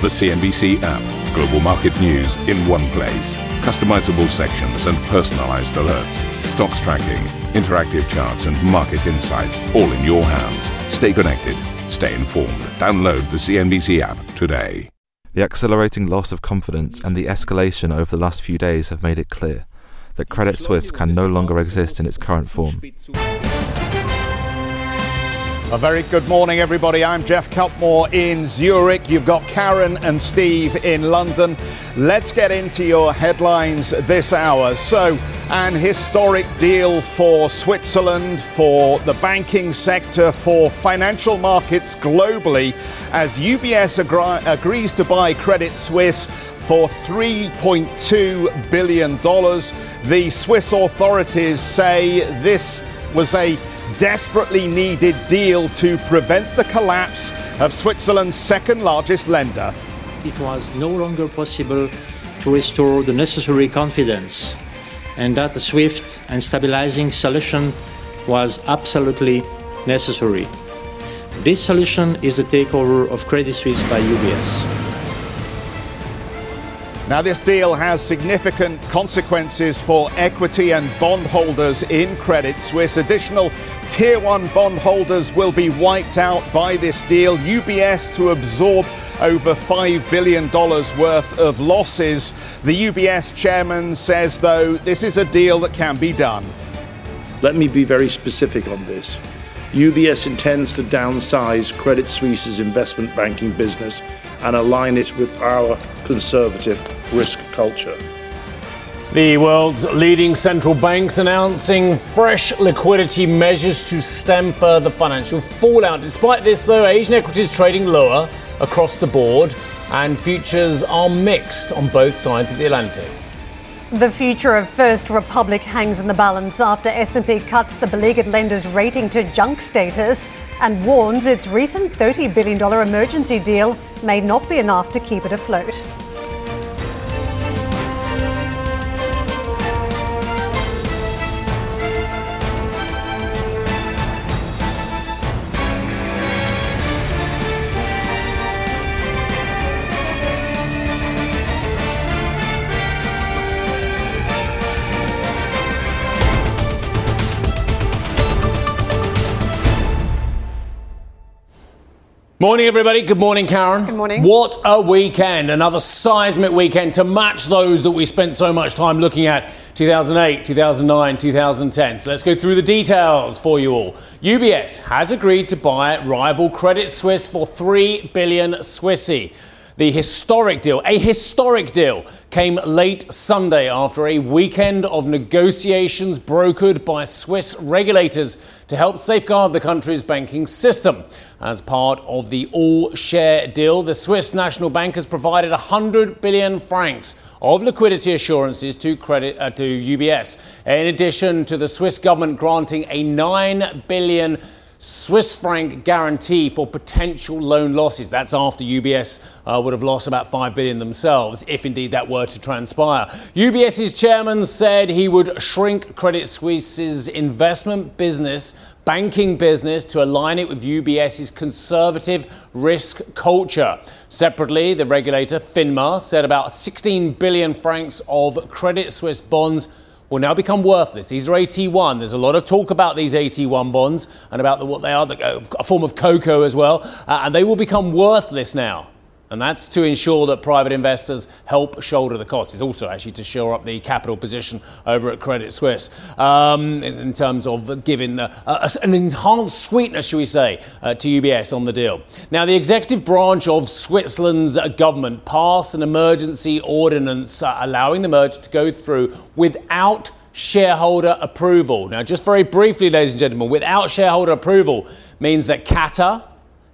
The CNBC app. Global market news in one place. Customizable sections and personalized alerts. Stocks tracking, interactive charts, and market insights all in your hands. Stay connected. Stay informed. Download the CNBC app today. The accelerating loss of confidence and the escalation over the last few days have made it clear that Credit Suisse can no longer exist in its current form. A very good morning, everybody. I'm Geoff Cutmore in Zurich. You've got Karen and Steve in London. Let's get into your headlines this hour. So, an historic deal for Switzerland, for the banking sector, for financial markets globally, as UBS agri- agrees to buy Credit Suisse for $3.2 billion. The Swiss authorities say this was a desperately needed deal to prevent the collapse of Switzerland's second largest lender. It was no longer possible to restore the necessary confidence, and that a swift and stabilizing solution was absolutely necessary. This solution is the takeover of Credit Suisse by UBS. Now, this deal has significant consequences for equity and bondholders in Credit Suisse. Additional Tier 1 bondholders will be wiped out by this deal. UBS to absorb over $5 billion worth of losses. The UBS chairman says, though, this is a deal that can be done. Let me be very specific on this. UBS intends to downsize Credit Suisse's investment banking business and align it with our conservative risk culture. The world's leading central banks announcing fresh liquidity measures to stem further financial fallout. Despite this, though, Asian equities trading lower across the board, and futures are mixed on both sides of the Atlantic. The future of First Republic hangs in the balance after S&P cuts the beleaguered lender's rating to junk status and warns its recent $30 billion emergency deal may not be enough to keep it afloat. Morning, everybody. Good morning, Karen. Good morning. What a weekend. Another seismic weekend to match those that we spent so much time looking at 2008, 2009, 2010. So let's go through the details for you all. UBS has agreed to buy rival Credit Suisse for 3 billion Swissy. The historic deal, a historic deal, came late Sunday after a weekend of negotiations brokered by Swiss regulators to help safeguard the country's banking system. As part of the all share deal, the Swiss National Bank has provided 100 billion francs of liquidity assurances to credit uh, to UBS. In addition to the Swiss government granting a 9 billion Swiss franc guarantee for potential loan losses. That's after UBS uh, would have lost about 5 billion themselves, if indeed that were to transpire. UBS's chairman said he would shrink Credit Suisse's investment business, banking business, to align it with UBS's conservative risk culture. Separately, the regulator, FINMA, said about 16 billion francs of Credit Suisse bonds will now become worthless. These are AT1. There's a lot of talk about these AT1 bonds and about the, what they are, the, uh, a form of CoCo as well, uh, and they will become worthless now. And that's to ensure that private investors help shoulder the costs. It's also actually to shore up the capital position over at Credit Suisse um, in, in, terms of giving the, uh, an enhanced sweetness, shall we say, uh, to UBS on the deal. Now, the executive branch of Switzerland's government passed an emergency ordinance uh, allowing the merger to go through without shareholder approval. Now, just very briefly, ladies and gentlemen, without shareholder approval means that Qatar,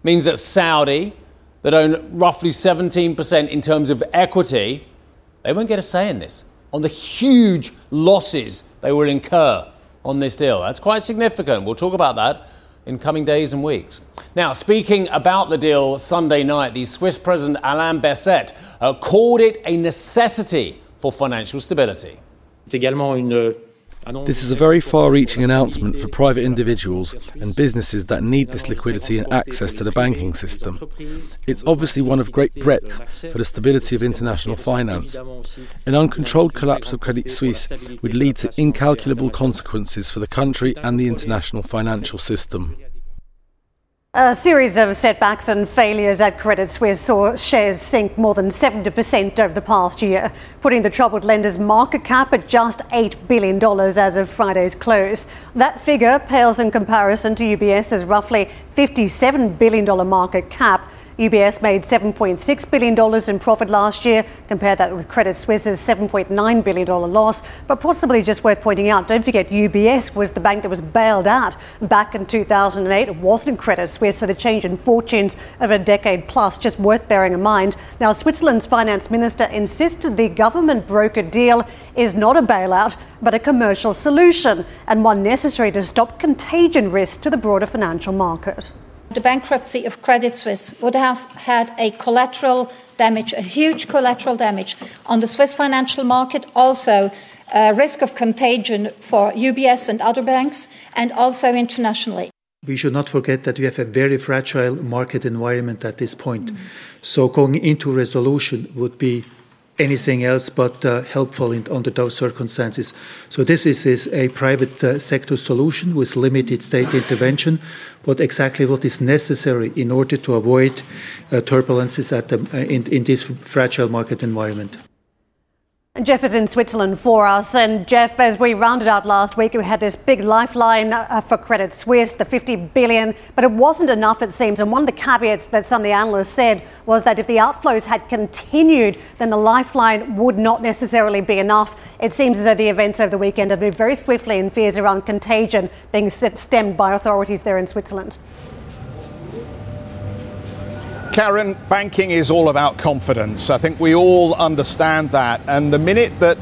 means that Saudi, that own roughly 17% in terms of equity, they won't get a say in this on the huge losses they will incur on this deal. That's quite significant. We'll talk about that in coming days and weeks. Now, speaking about the deal Sunday night, the Swiss President Alain Berset uh, called it a necessity for financial stability. Également une This is a very far reaching announcement for private individuals and businesses that need this liquidity and access to the banking system. It's obviously one of great breadth for the stability of international finance. An uncontrolled collapse of Credit Suisse would lead to incalculable consequences for the country and the international financial system. A series of setbacks and failures at Credit Suisse saw shares sink more than 70% over the past year, putting the troubled lender's market cap at just $8 billion as of Friday's close. That figure pales in comparison to UBS's roughly $57 billion market cap UBS made $7.6 billion in profit last year. Compare that with Credit Suisse's $7.9 billion loss. But possibly just worth pointing out, don't forget UBS was the bank that was bailed out back in 2008. It wasn't Credit Suisse, so the change in fortunes of a decade plus, just worth bearing in mind. Now, Switzerland's finance minister insisted the government broker deal is not a bailout, but a commercial solution and one necessary to stop contagion risk to the broader financial market the bankruptcy of Credit Suisse would have had a collateral damage, a huge collateral damage on the Swiss financial market, also a risk of contagion for UBS and other banks, and also internationally. We should not forget that we have a very fragile market environment at this point. Mm-hmm. So going into resolution would be anything else but uh, helpful in, under those circumstances. So this is, is a private uh, sector solution with limited state intervention, but exactly what is necessary in order to avoid uh, turbulences the, uh, in, in this fragile market environment. Geoff is in Switzerland for us. And Geoff, as we rounded out last week, we had this big lifeline uh, for Credit Suisse, the 50 billion, but it wasn't enough, it seems. And one of the caveats that some of the analysts said was that if the outflows had continued, then the lifeline would not necessarily be enough. It seems as though the events over the weekend have moved very swiftly in fears around contagion being stemmed by authorities there in Switzerland. Karen, banking is all about confidence. I think we all understand that. And the minute that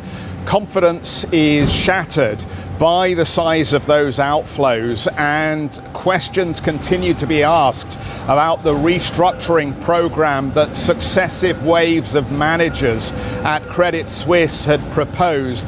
confidence is shattered by the size of those outflows and questions continue to be asked about the restructuring program that successive waves of managers at Credit Suisse had proposed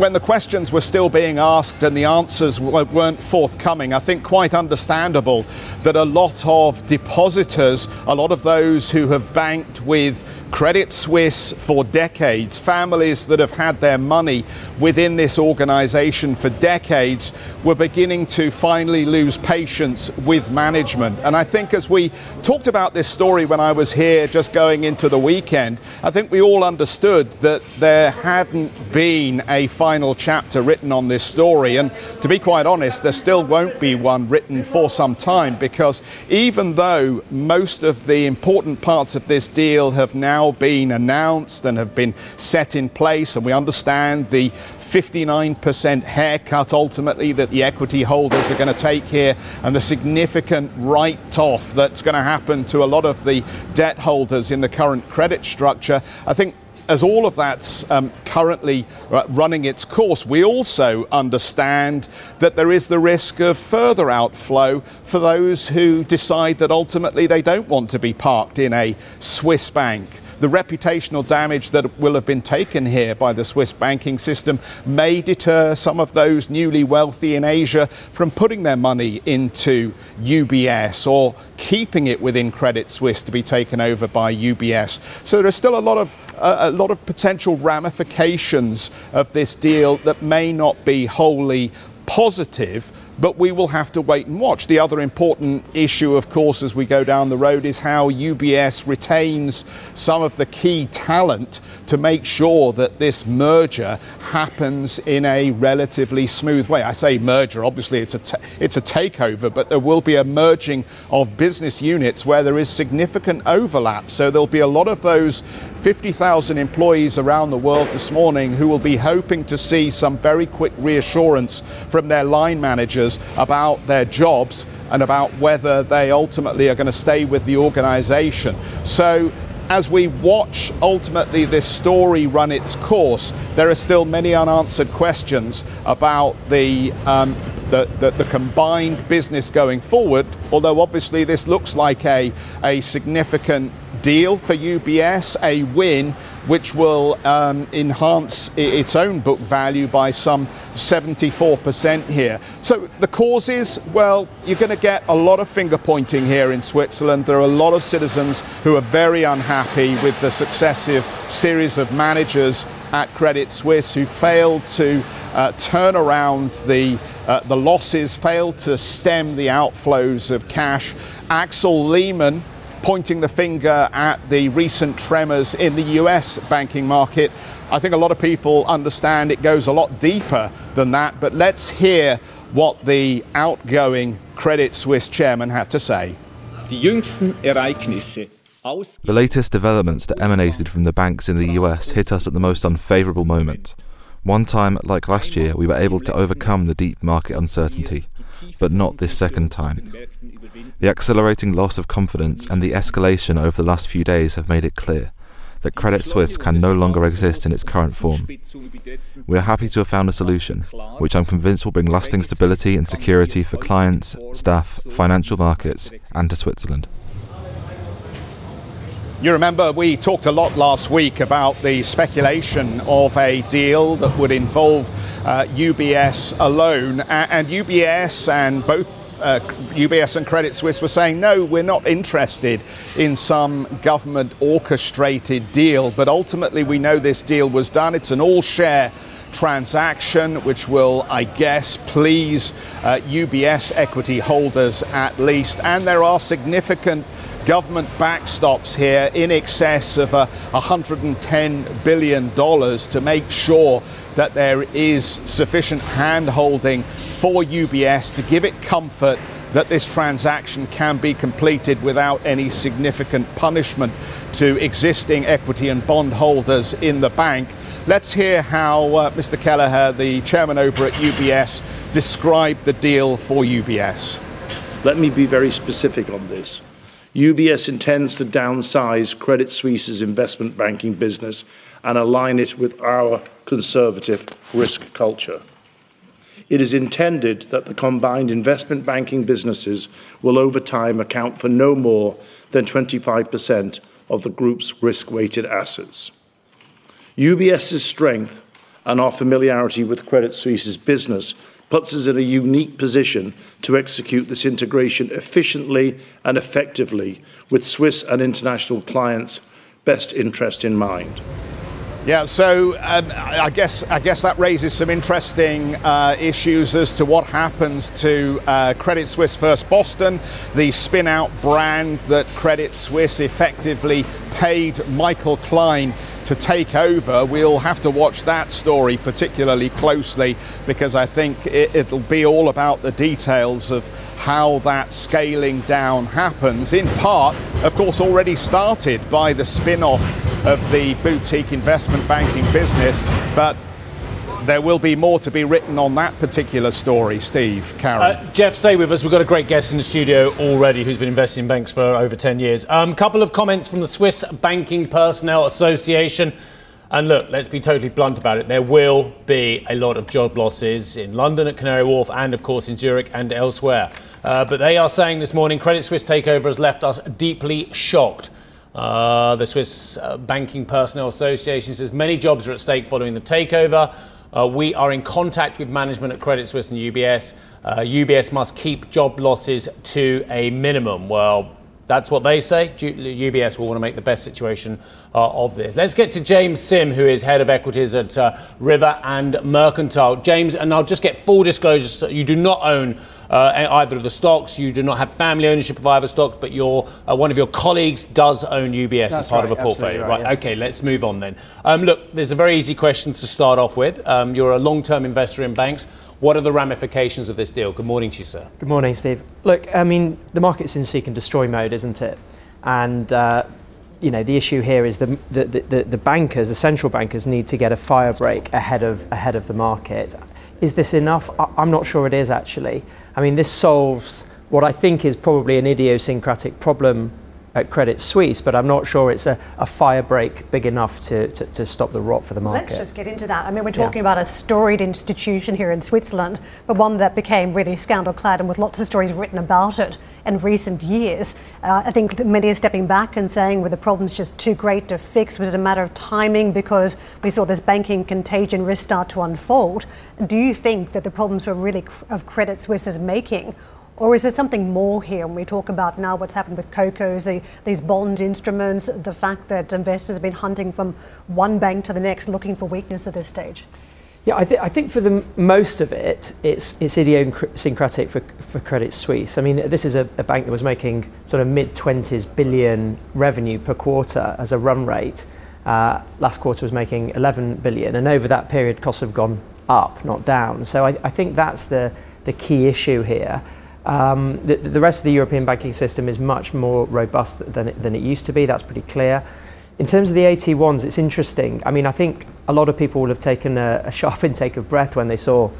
when the questions were still being asked and the answers weren't forthcoming, I think quite understandable that a lot of depositors, a lot of those who have banked with Credit Suisse for decades, families that have had their money within this organization for decades, were beginning to finally lose patience with management. And I think as we talked about this story when I was here just going into the weekend, I think we all understood that there hadn't been a final chapter written on this story. And to be quite honest, there still won't be one written for some time because even though most of the important parts of this deal have now now been announced and have been set in place, and we understand the 59% haircut ultimately that the equity holders are going to take here and the significant write off that's going to happen to a lot of the debt holders in the current credit structure. I think as all of that's um, currently uh, running its course, we also understand that there is the risk of further outflow for those who decide that ultimately they don't want to be parked in a Swiss bank the reputational damage that will have been taken here by the Swiss banking system may deter some of those newly wealthy in Asia from putting their money into UBS or keeping it within Credit Suisse to be taken over by UBS. So there are still a lot of a lot of potential ramifications of this deal that may not be wholly positive but we will have to wait and watch. The other important issue, of course, as we go down the road is how UBS retains some of the key talent to make sure that this merger happens in a relatively smooth way. I say merger, obviously it's a, it's a takeover, but there will be a merging of business units where there is significant overlap. So there'll be a lot of those 50,000 employees around the world this morning who will be hoping to see some very quick reassurance from their line managers about their jobs and about whether they ultimately are going to stay with the organization. So as we watch ultimately this story run its course, there are still many unanswered questions about the um, the, the, the, combined business going forward, although obviously this looks like a, a significant deal for UBS, a win which will um, enhance its own book value by some 74% here. So the causes, well, you're going to get a lot of finger pointing here in Switzerland. There are a lot of citizens who are very unhappy with the successive series of managers at Credit Suisse who failed to uh, turn around the, uh, the losses, failed to stem the outflows of cash. Axel Lehmann pointing the finger at the recent tremors in the US banking market. I think a lot of people understand it goes a lot deeper than that, but let's hear what the outgoing Credit Suisse chairman had to say. The latest developments that emanated from the banks in the US hit us at the most unfavourable moment. One time, like last year, we were able to overcome the deep market uncertainty, but not this second time. The accelerating loss of confidence and the escalation over the last few days have made it clear that Credit Suisse can no longer exist in its current form. We are happy to have found a solution, which I'm convinced will bring lasting stability and security for clients, staff, financial markets, and to Switzerland. You remember we talked a lot last week about the speculation of a deal that would involve uh, UBS alone, and UBS and both uh, UBS and Credit Suisse were saying, no, we're not interested in some government orchestrated deal. But ultimately, we know this deal was done. It's an all share transaction, which will, I guess, please uh, UBS equity holders at least. And there are significant government backstops here in excess of uh, $110 billion to make sure that there is sufficient handholding for UBS to give it comfort that this transaction can be completed without any significant punishment to existing equity and bond holders in the bank. Let's hear how uh, Mr. Kelleher, the chairman over at UBS, described the deal for UBS. Let me be very specific on this. UBS intends to downsize Credit Suisse's investment banking business and align it with our conservative risk culture. It is intended that the combined investment banking businesses will over time account for no more than 25% of the group's risk weighted assets. UBS's strength and our familiarity with Credit Suisse's business puts us in a unique position to execute this integration efficiently and effectively with Swiss and international clients' best interest in mind. Yeah, so um, I guess I guess that raises some interesting uh, issues as to what happens to uh, Credit Suisse First Boston, the spin-out brand that Credit Suisse effectively paid Michael Klein to take over. We'll have to watch that story particularly closely because I think it, will be all about the details of how that scaling down happens. In part, of course, already started by the spin off of the boutique investment banking business, but there will be more to be written on that particular story, Steve. Karen. Uh, Geoff, stay with us. We've got a great guest in the studio already who's been investing in banks for over 10 years. A um, couple of comments from the Swiss Banking Personnel Association. And look, let's be totally blunt about it. There will be a lot of job losses in London at Canary Wharf and, of course, in Zurich and elsewhere. Uh, but they are saying this morning Credit Suisse takeover has left us deeply shocked. Uh, the Swiss uh, Banking Personnel Association says many jobs are at stake following the takeover. Uh, we are in contact with management at Credit Suisse and UBS. Uh, UBS must keep job losses to a minimum. Well, that's what they say. UBS will want to make the best situation uh, of this. Let's get to James Sym, who is head of equities at uh, River and Mercantile. James, and I'll just get full disclosure so you do not own uh, either of the stocks. You do not have family ownership of either stock, but your uh, one of your colleagues does own UBS That's as part right, of a portfolio. Right. right yes. Okay. Let's move on then. Um, look, there's a very easy question to start off with. Um, you're a long-term investor in banks. What are the ramifications of this deal? Good morning to you, sir. Good morning, Steve. Look, I mean, the market's in seek and destroy mode, isn't it? And uh, you know the issue here is the, the, the, the, bankers, the central bankers, need to get a fire break ahead of ahead of the market. Is this enough? I'm not sure it is actually. I mean, this solves what I think is probably an idiosyncratic problem at Credit Suisse, but I'm not sure it's a, a fire break big enough to, to, to, stop the rot for the market. Let's just get into that. I mean, we're talking yeah. about a storied institution here in Switzerland, but one that became really scandal clad and with lots of stories written about it in recent years. Uh, I think many are stepping back and saying, were the problems just too great to fix? Was it a matter of timing because we saw this banking contagion risk start to unfold? Do you think that the problems were really of Credit Suisse's making? Or is there something more here when we talk about now what's happened with CoCos, the, these bond instruments, the fact that investors have been hunting from one bank to the next looking for weakness at this stage? Yeah, I, th- I think for the most of it, it's, it's idiosyncratic for, for Credit Suisse. I mean, this is a, a bank that was making sort of mid 20s billion revenue per quarter as a run rate. Uh, last quarter was making 11 billion, and over that period, costs have gone up, not down. So I, I think that's the, the key issue here. Um, the, the, rest of the European banking system is much more robust than it, than it used to be, that's pretty clear. In terms of the AT1s, it's interesting. I mean, I think a lot of people will have taken a, a sharp intake of breath when they saw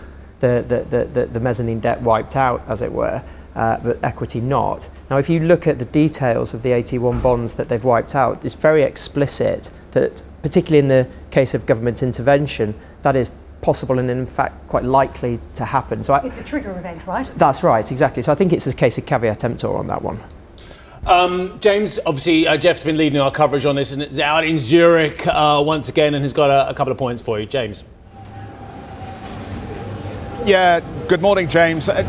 the, the, the, the mezzanine debt wiped out, as it were, uh, but equity not. Now, if you look at the details of the AT1 bonds that they've wiped out, it's very explicit that, particularly in the case of government intervention, that is possible and in fact quite likely to happen. So I, it's a trigger event, right? That's right, exactly. So I think it's a case of caveat emptor on that one. Um, James, obviously, uh, Geoff's been leading our coverage on this and it's out in Zurich uh, once again and has got a, a couple of points for you. James. Yeah, good morning, James. Uh,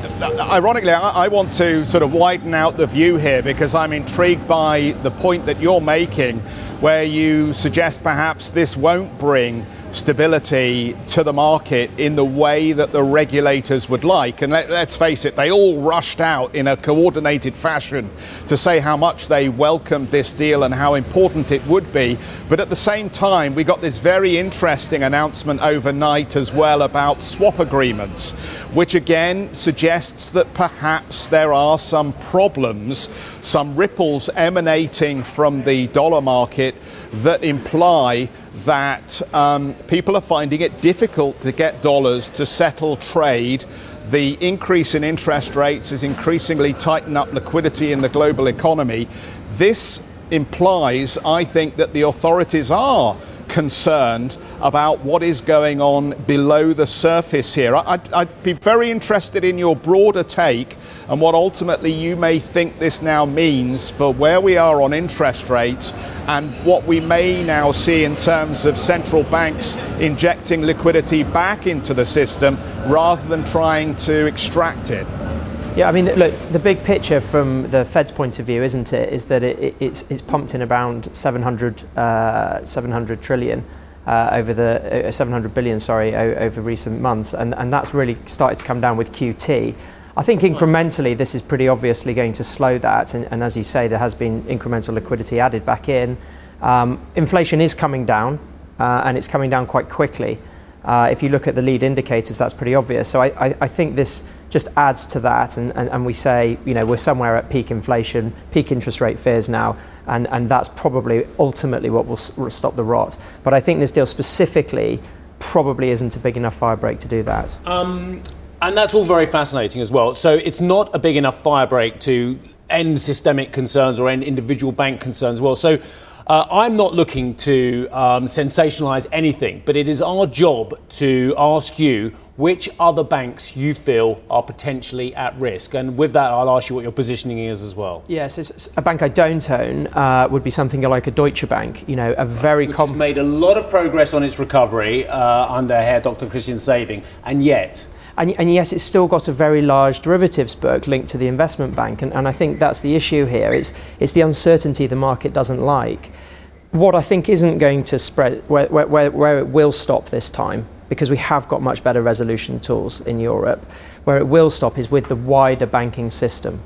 ironically, I, I, want to sort of widen out the view here because I'm intrigued by the point that you're making, where you suggest perhaps this won't bring stability to the market in the way that the regulators would like. And let, us face it, they all rushed out in a coordinated fashion to say how much they welcomed this deal and how important it would be. But at the same time, we got this very interesting announcement overnight as well about swap agreements, which again suggests that perhaps there are some problems, some ripples emanating from the dollar market that imply that um, people are finding it difficult to get dollars to settle trade. The increase in interest rates is increasingly tightening up liquidity in the global economy. This implies, I think, that the authorities are concerned about what is going on below the surface here. I'd, I'd, be very interested in your broader take and what ultimately you may think this now means for where we are on interest rates and what we may now see in terms of central banks injecting liquidity back into the system rather than trying to extract it. Yeah, I mean, look, the big picture from the Fed's point of view, isn't it, is that it, it, it's, it's pumped in around 700, uh, 700 trillion uh, over the uh, 700 billion, sorry, o- over recent months, and, and that's really started to come down with QT. I think incrementally this is pretty obviously going to slow that, and, and as you say, there has been incremental liquidity added back in. Um, inflation is coming down, uh, and it's coming down quite quickly. Uh, if you look at the lead indicators, that's pretty obvious. So I, I, I think this just adds to that, and, and, and we say, you know, we're somewhere at peak inflation, peak interest rate fears now, and, and that's probably ultimately what will, s- stop the rot. But I think this deal specifically probably isn't a big enough fire break to do that. Um, and that's all very fascinating as well. So it's not a big enough fire break to end systemic concerns or end individual bank concerns well. So uh, I'm not looking to um, sensationalize anything, but it is our job to ask you which other banks you feel are potentially at risk. And with that, I'll ask you what your positioning is as well. Yes, a bank I don't own uh, would be something like a Deutsche Bank. You know, a very Which com- made a lot of progress on its recovery uh, under Herr Dr. Christian Sewing, and yet and, and, yes, it's still got a very large derivatives book linked to the investment bank. And, and I think that's the issue here. It's, it's the uncertainty the market doesn't like. What I think isn't going to spread, where, where, where it will stop this time, because we have got much better resolution tools in Europe, where it will stop is with the wider banking system.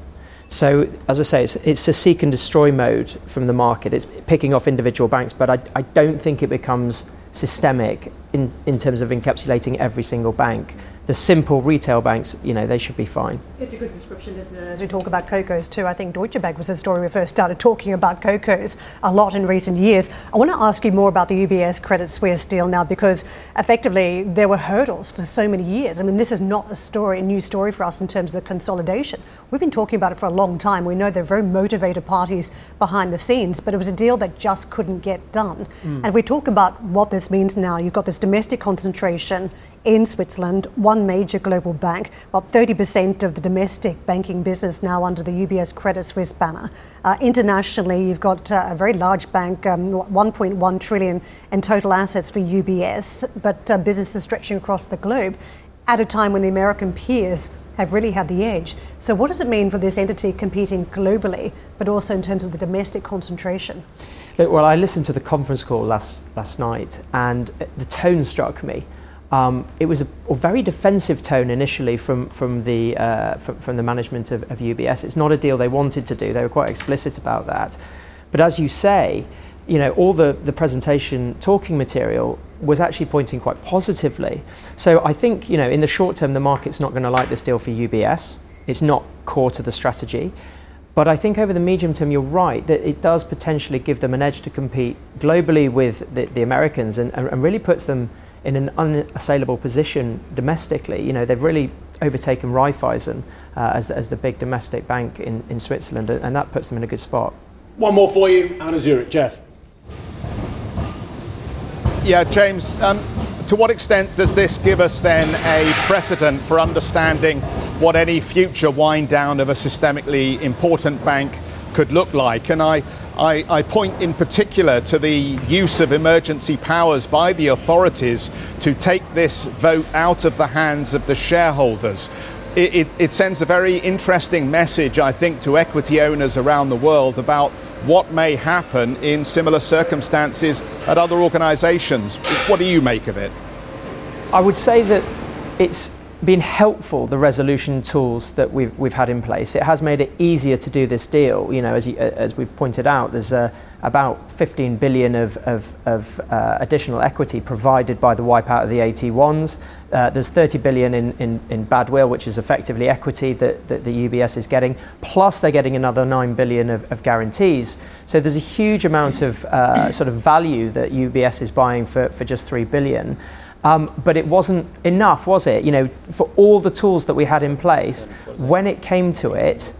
So, as I say, it's, it's a seek and destroy mode from the market. It's picking off individual banks, but I, I don't think it becomes systemic in, in terms of encapsulating every single bank the simple retail banks, you know, they should be fine. It's a good description, isn't it? As we talk about CoCos too, I think Deutsche Bank was the story we first started talking about CoCos a lot in recent years. I want to ask you more about the UBS Credit Suisse deal now because effectively there were hurdles for so many years. I mean, this is not a story, a new story for us in terms of the consolidation. We've been talking about it for a long time. We know there are very motivated parties behind the scenes, but it was a deal that just couldn't get done. Mm. And we talk about what this means now. You've got this domestic concentration in Switzerland, one major global bank, about 30% of the domestic banking business now under the UBS Credit Suisse banner. Uh, internationally, you've got uh, a very large bank, um, 1.1 trillion in total assets for UBS, but uh, businesses stretching across the globe at a time when the American peers have really had the edge. So, what does it mean for this entity competing globally, but also in terms of the domestic concentration? Look, well, I listened to the conference call last last night, and the tone struck me. Um, it was a, a, very defensive tone initially from, from, the, uh, from, from, the management of, of, UBS. It's not a deal they wanted to do. They were quite explicit about that. But as you say, you know, all the, the presentation talking material was actually pointing quite positively. So I think, you know, in the short term, the market's not going to like this deal for UBS. It's not core to the strategy. But I think over the medium term, you're right that it does potentially give them an edge to compete globally with the, the Americans and, and really puts them in an unassailable position domestically. You know, they've really overtaken Raiffeisen uh, as, the, as the big domestic bank in, in Switzerland, and that puts them in a good spot. One more for you out of Zurich, Geoff. Yeah, James, um, to what extent does this give us then a precedent for understanding what any future wind down of a systemically important bank could look like? And I, I, I, point in particular to the use of emergency powers by the authorities to take this vote out of the hands of the shareholders. It, it, it, sends a very interesting message, I think, to equity owners around the world about what may happen in similar circumstances at other organisations. What do you make of it? I would say that it's been helpful the resolution tools that we've we've had in place. It has made it easier to do this deal. You know, as you, as we've pointed out, there's uh, about 15 billion of, of, of uh, additional equity provided by the wipeout of the AT1s. Uh, there's 30 billion in, in, in badwill, which is effectively equity that, that the UBS is getting. Plus, they're getting another 9 billion of, of guarantees. So there's a huge amount of uh, sort of value that UBS is buying for, for just 3 billion. Um, but it wasn't enough, was it? You know, for all the tools that we had in place, when it came to it,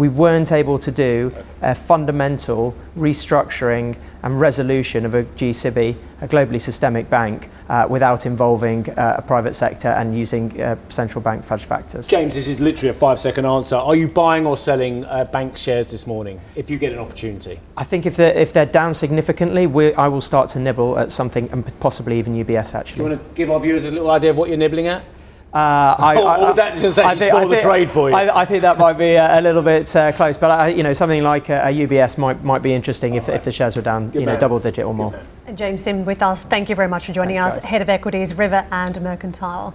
we weren't able to do a fundamental restructuring and resolution of a GCB, a globally systemic bank, uh, without involving uh, a private sector and using uh, central bank fudge factors. James, this is literally a five second answer. Are you buying or selling uh, bank shares this morning if you get an opportunity? I think if they're, if they're down significantly, I will start to nibble at something and possibly even UBS actually. Do you want to give our viewers a little idea of what you're nibbling at? Uh, I, or, I, that just actually think, spoil the trade for you? I, I, think that might be a, a little bit uh, close, but I, you know something like a, a UBS might might be interesting if, right. if the shares were down, Good you know, double digit or more. James Sym with us. Thank you very much for joining Thanks, us, guys. head of equities, River and Mercantile.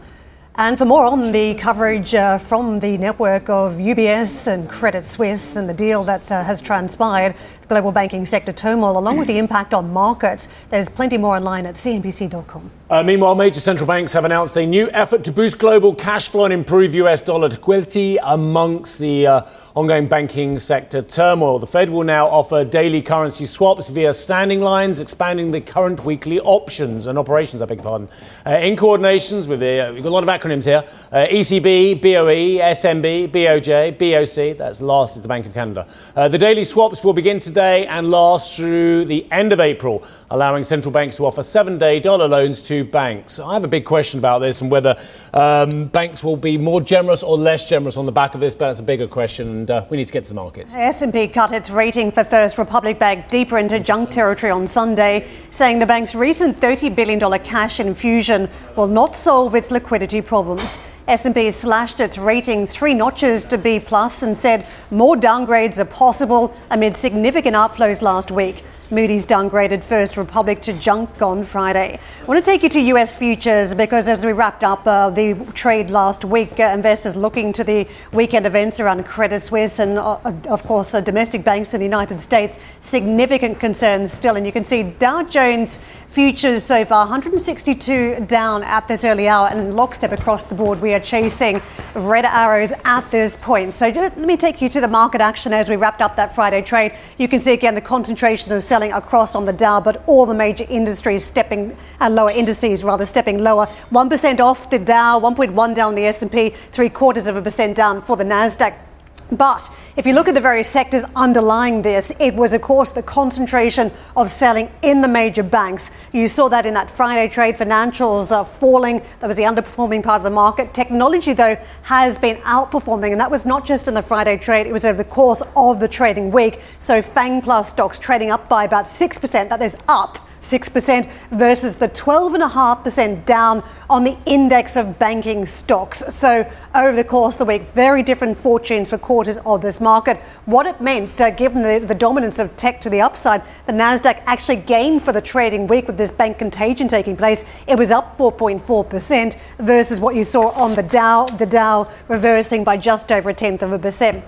And for more on the coverage uh, from the network of UBS and Credit Suisse and the deal that uh, has transpired, global banking sector turmoil, along with the impact on markets. There's plenty more online at cnbc.com. Uh, meanwhile, major central banks have announced a new effort to boost global cash flow and improve US dollar liquidity amongst the uh, ongoing banking sector turmoil. The Fed will now offer daily currency swaps via standing lines, expanding the current weekly options and operations, I beg your pardon, uh, in coordinations with the, uh, we've got a lot of acronyms here uh, ECB, BOE, SNB, BOJ, BOC, that's last is the Bank of Canada. Uh, the daily swaps will begin today and last through the end of April, allowing central banks to offer seven day dollar loans to banks. I have a big question about this and whether um, banks will be more generous or less generous on the back of this, but that's a bigger question and uh, we need to get to the markets. S&P cut its rating for First Republic Bank deeper into junk territory on Sunday, saying the bank's recent $30 billion cash infusion will not solve its liquidity problems. S&P slashed its rating three notches to B plus and said more downgrades are possible amid significant outflows last week. Moody's downgraded First Republic to junk on Friday. I want to take you to US futures because as we wrapped up uh, the trade last week, uh, investors looking to the weekend events around Credit Suisse and, uh, of course, uh, domestic banks in the United States, significant concerns still. And you can see Dow Jones Futures so far 162 down at this early hour, and lockstep across the board, we are chasing red arrows at this point. So just let me take you to the market action as we wrapped up that Friday trade. You can see again the concentration of selling across on the Dow, but all the major industries stepping uh, lower, indices rather stepping lower. One percent off the Dow, 1.1 down the S&P, three quarters of a percent down for the Nasdaq. But if you look at the various sectors underlying this, it was, of course, the concentration of selling in the major banks. You saw that in that Friday trade, financials uh, falling. That was the underperforming part of the market. Technology, though, has been outperforming, and that was not just in the Friday trade, it was over the course of the trading week. So FANG Plus stocks trading up by about 6%. That is up 6% versus the 12.5% down on the index of banking stocks. So, over the course of the week, very different fortunes for quarters of this market. What it meant, uh, given the, the dominance of tech to the upside, the NASDAQ actually gained for the trading week with this bank contagion taking place. It was up 4.4% versus what you saw on the Dow, the Dow reversing by just over a tenth of a percent.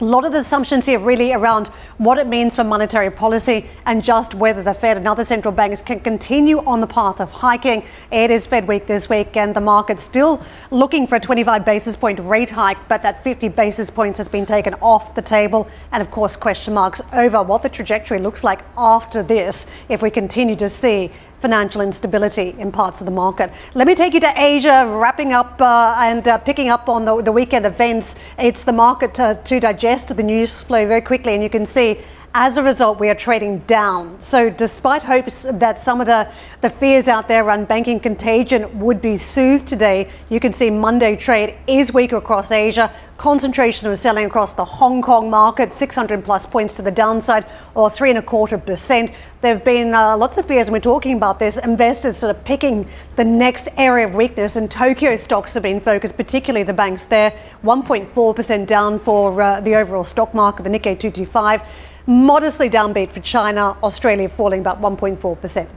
A lot of the assumptions here really around what it means for monetary policy and just whether the Fed and other central banks can continue on the path of hiking. It is Fed week this week, and the market's still looking for a 25 basis point rate hike, but that 50 basis points has been taken off the table. And of course, question marks over what the trajectory looks like after this if we continue to see financial instability in parts of the market. Let me take you to Asia, wrapping up uh, and uh, picking up on the, the, weekend events. It's the market to, to digest the news flow very quickly, and you can see as a result, we are trading down. So, despite hopes that some of the, the fears out there around banking contagion would be soothed today, you can see Monday trade is weaker across Asia. Concentration of selling across the Hong Kong market, 600 plus points to the downside, or three and a quarter percent. There have been uh, lots of fears, and we're talking about this. Investors sort of picking the next area of weakness, and Tokyo stocks have been focused, particularly the banks there. 1.4% down for uh, the overall stock market, the Nikkei 225 modestly downbeat for China, Australia falling about 1.4%.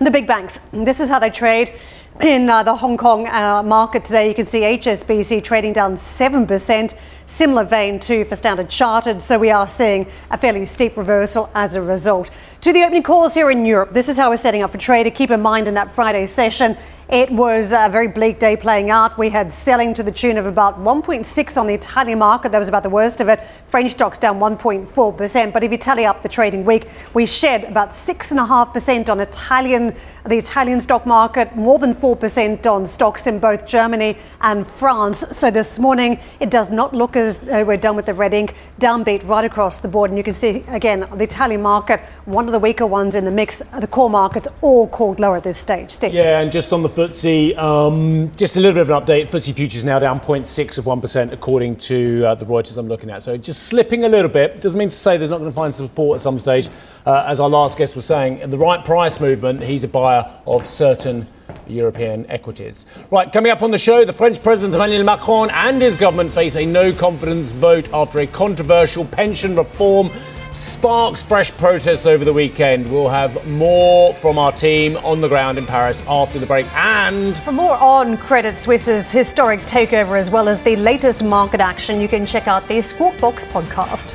The big banks, this is how they trade. In uh, the Hong Kong uh, market today, you can see HSBC trading down 7%, similar vein too for Standard Chartered. So we are seeing a fairly steep reversal as a result. To the opening calls here in Europe, this is how we're setting up for trader. Keep in mind in that Friday session, it was a very bleak day playing out. We had selling to the tune of about 1.6 on the Italian market. That was about the worst of it. French stocks down 1.4%. But if you tally up the trading week, we shed about 6.5% on Italian, the Italian stock market, more than 4% on stocks in both Germany and France. So this morning, it does not look as though we're done with the red ink. Downbeat right across the board. And you can see, again, the Italian market, one of the weaker ones in the mix. The core markets all called lower at this stage. Steve. Yeah, and just on the FTSE, um, just a little bit of an update. FTSE futures now down 0.6 of 1% according to uh, the Reuters I'm looking at. So just slipping a little bit. Doesn't mean to say there's not going to find support at some stage. Uh, as our last guest was saying, in the right price movement, he's a buyer of certain European equities. Right, coming up on the show, the French President Emmanuel Macron and his government face a no confidence vote after a controversial pension reform sparks fresh protests over the weekend. We'll have more from our team on the ground in Paris after the break. And for more on Credit Suisse's historic takeover as well as the latest market action, you can check out the Squawk Box podcast.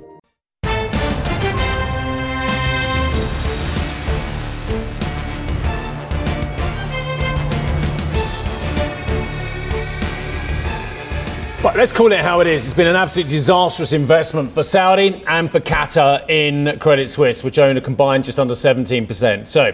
let's call it how it is. It's been an absolute disastrous investment for Saudi and for Qatar in Credit Suisse, which own a combined just under 17%. So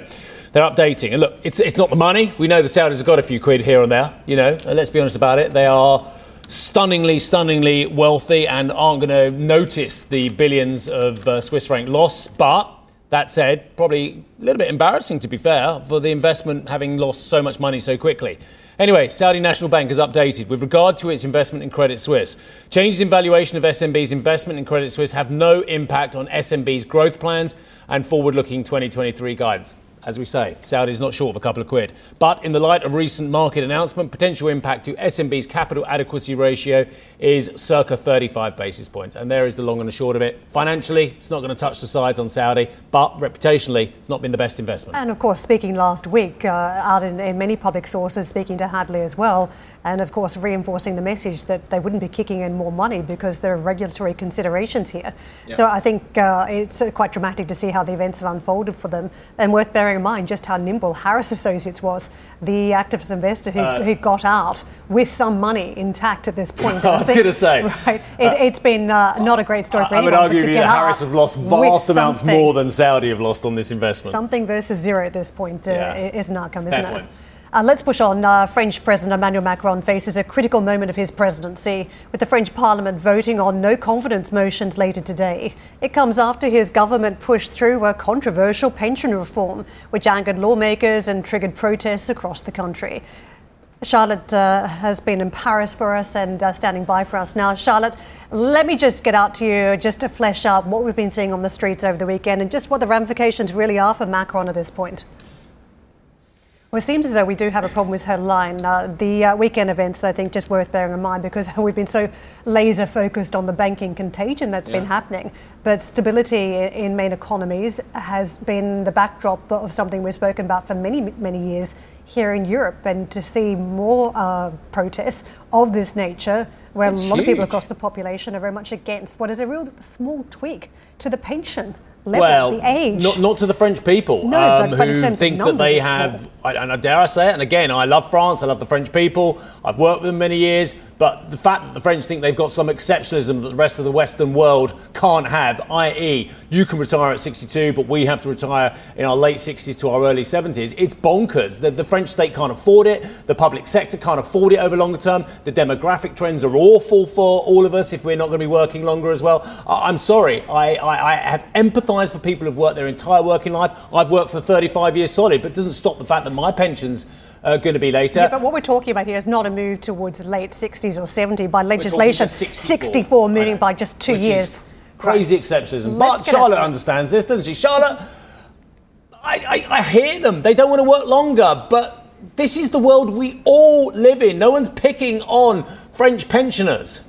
they're updating. And look, it's, it's not the money. We know the Saudis have got a few quid here and there. You know, let's be honest about it. They are stunningly, stunningly wealthy and aren't going to notice the billions of uh, Swiss franc loss. But That said, probably a little bit embarrassing to be fair for the investment having lost so much money so quickly. Anyway, Saudi National Bank has updated with regard to its investment in Credit Suisse. Changes in valuation of SNB's investment in Credit Suisse have no impact on SNB's growth plans and forward looking 2023 guidance as we say, Saudi's not short of a couple of quid. But in the light of recent market announcement, potential impact to SNB's capital adequacy ratio is circa 35 basis points. And there is the long and the short of it. Financially, it's not going to touch the sides on Saudi, but reputationally, it's not been the best investment. And of course, speaking last week, uh, out in, in many public sources, speaking to Hadley as well, and of course reinforcing the message that they wouldn't be kicking in more money because there are regulatory considerations here. So I think uh, it's uh, quite dramatic to see how the events have unfolded for them, and worth bearing in mind just how nimble Harris Associates was, the activist investor who, Uh, who got out with some money intact at this point. I was gonna say, right? It, uh, it's been uh, not a great story for I would anyone. argue but to that Harris have lost vast amounts more than Saudi have lost on this investment. Something versus zero at this point uh, Yeah. is an outcome, isn't it? point. Uh, let's push on. Uh, French President Emmanuel Macron faces a critical moment of his presidency, with the French Parliament voting on no confidence motions later today. It comes after his government pushed through a controversial pension reform, which angered lawmakers and triggered protests across the country. Charlotte uh, has been in Paris for us and uh, standing by for us now. Charlotte, let me just get out to you just to flesh out what we've been seeing on the streets over the weekend and just what the ramifications really are for Macron at this point. Well, it seems as though we do have a problem with her line. Uh, the uh, weekend events, I think, just worth bearing in mind because we've been so laser focused on the banking contagion that's been happening. But stability in main economies has been the backdrop of something we've spoken about for many, many years here in Europe. And to see more uh, protests of this nature, where It's a lot of people across the population are very much against what is a real small tweak to the pension level, well, the age. Not, not to the French people No, um, but- but who think that they have, I, and I dare I say it, and again, I love France, I love the French people, I've worked with them many years, but the fact that the French think they've got some exceptionalism that the rest of the Western world can't have, i.e., you can retire at 62, but we have to retire in our late 60s to our early 70s, it's bonkers. The, the French state can't afford it, the public sector can't afford it over longer term, the demographic trends are awful for all of us if we're not going to be working longer as well. I, I'm sorry, I, I, I have empathised for people who've worked their entire working life. I've worked for 35 years solid, but it doesn't stop the fact that my pension's uh, going to be later. Yeah, but what we're talking about here is not a move towards late 60s or 70 by legislation. to 64. 64 moving by just two years. crazy exceptionalism. Let's But Charlotte it. understands this, doesn't she? Charlotte, I, I, I hear them. They don't want to work longer, but this is the world we all live in. No one's picking on French pensioners.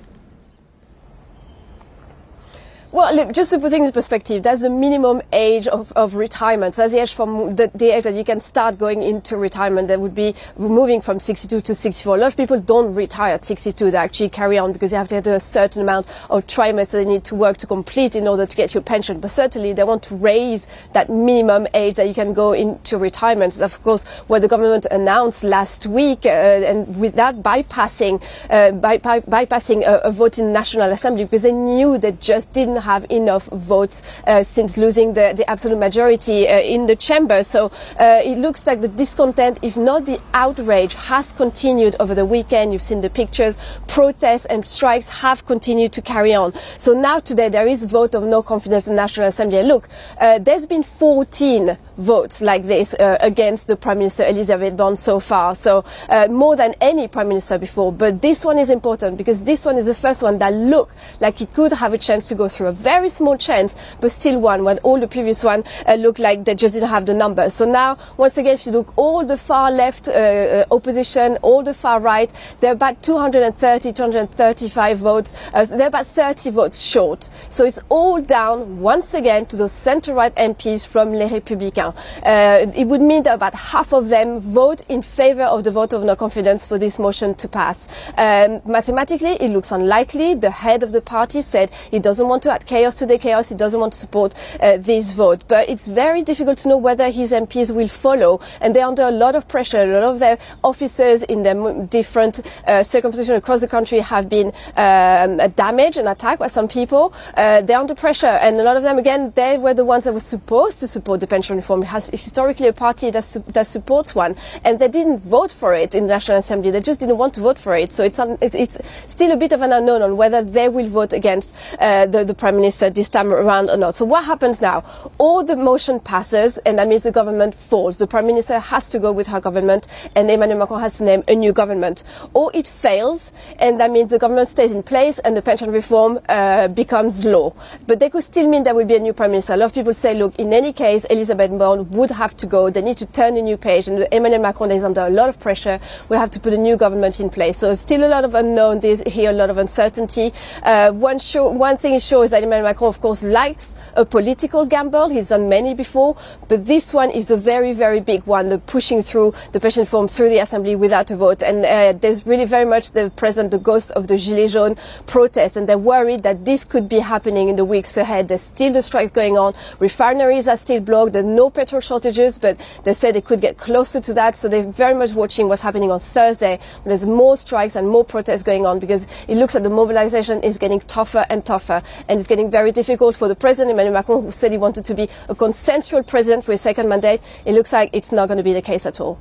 Well, look, just to put things in perspective, that's the minimum age of, of retirement. So that's the age from the, the age that you can start going into retirement. That would be moving from 62 to 64. A lot of people don't retire at 62. They actually carry on because you have to get a certain amount of trimesters they need to work to complete in order to get your pension. But certainly they want to raise that minimum age that you can go into retirement. Of course, what the government announced last week, uh, and with that bypassing, uh, by, by, bypassing a, a vote in the National Assembly because they knew they just didn't have enough votes uh, since losing the, the absolute majority uh, in the chamber. So uh, it looks like the discontent, if not the outrage, has continued over the weekend. You've seen the pictures. Protests and strikes have continued to carry on. So now today there is vote of no confidence in the National Assembly. Look, there's been 14 votes like this uh, against the Prime Minister Elisabeth Borne so far. So uh, more than any Prime Minister before. But this one is important because this one is the first one that looked like it could have a chance to go through. A very small chance, but still one. When all the previous one uh, looked like they just didn't have the numbers. So now, once again, if you look all the far left uh, uh, opposition, all the far right, they're about 230, 235 votes. Uh, they're about 30 votes short. So it's all down once again to those centre-right MPs from Les Républicains. Uh, it would mean that about half of them vote in favour of the vote of no confidence for this motion to pass. Um, mathematically, it looks unlikely. The head of the party said he doesn't want to add chaos to the chaos. He doesn't want to support uh, this vote. But it's very difficult to know whether his MPs will follow. And they're under a lot of pressure. A lot of their officers in their different uh, circumstances across the country have been um, damaged and attacked by some people. Uh, they're under pressure. And a lot of them, again, they were the ones that were supposed to support the pension reform reform has historically a party that, su- that supports one, and they didn't vote for it in the National Assembly. They just didn't want to vote for it. So it's, un- it's, it's still a bit of an unknown on whether they will vote against uh, the, the Prime Minister this time around or not. So what happens now? All the motion passes, and that means the government falls. The Prime Minister has to go with her government, and Emmanuel Macron has to name a new government. Or it fails, and that means the government stays in place and the pension reform uh, becomes law. But they could still mean there will be a new Prime Minister. A lot of people say, look, in any case, Elisabeth Borne would have to go. They need to turn a new page, and Emmanuel Macron is under a lot of pressure. We have to put a new government in place. So still a lot of unknown here, a lot of uncertainty. Uh, one, show, one thing is sure is that Emmanuel Macron, of course, likes a political gamble. He's done many before, but this one is a very, very big one, the pushing through the pension reform through the assembly without a vote. And uh, there's really very much the present, the ghost of the Gilets jaunes protest, and they're worried that this could be happening in the weeks ahead. There's still the strikes going on. Refineries are still blocked. There's no petrol shortages, but they said they could get closer to that. So they're very much watching what's happening on Thursday. There's more strikes and more protests going on because it looks like the mobilization is getting tougher and tougher, and it's getting very difficult for the president, Emmanuel Macron, who said he wanted to be a consensual president for his second mandate. It looks like it's not going to be the case at all.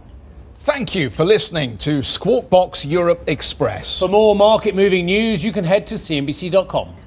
Thank you for listening to Squawk Box Europe Express. For more market moving news, you can head to CNBC.com.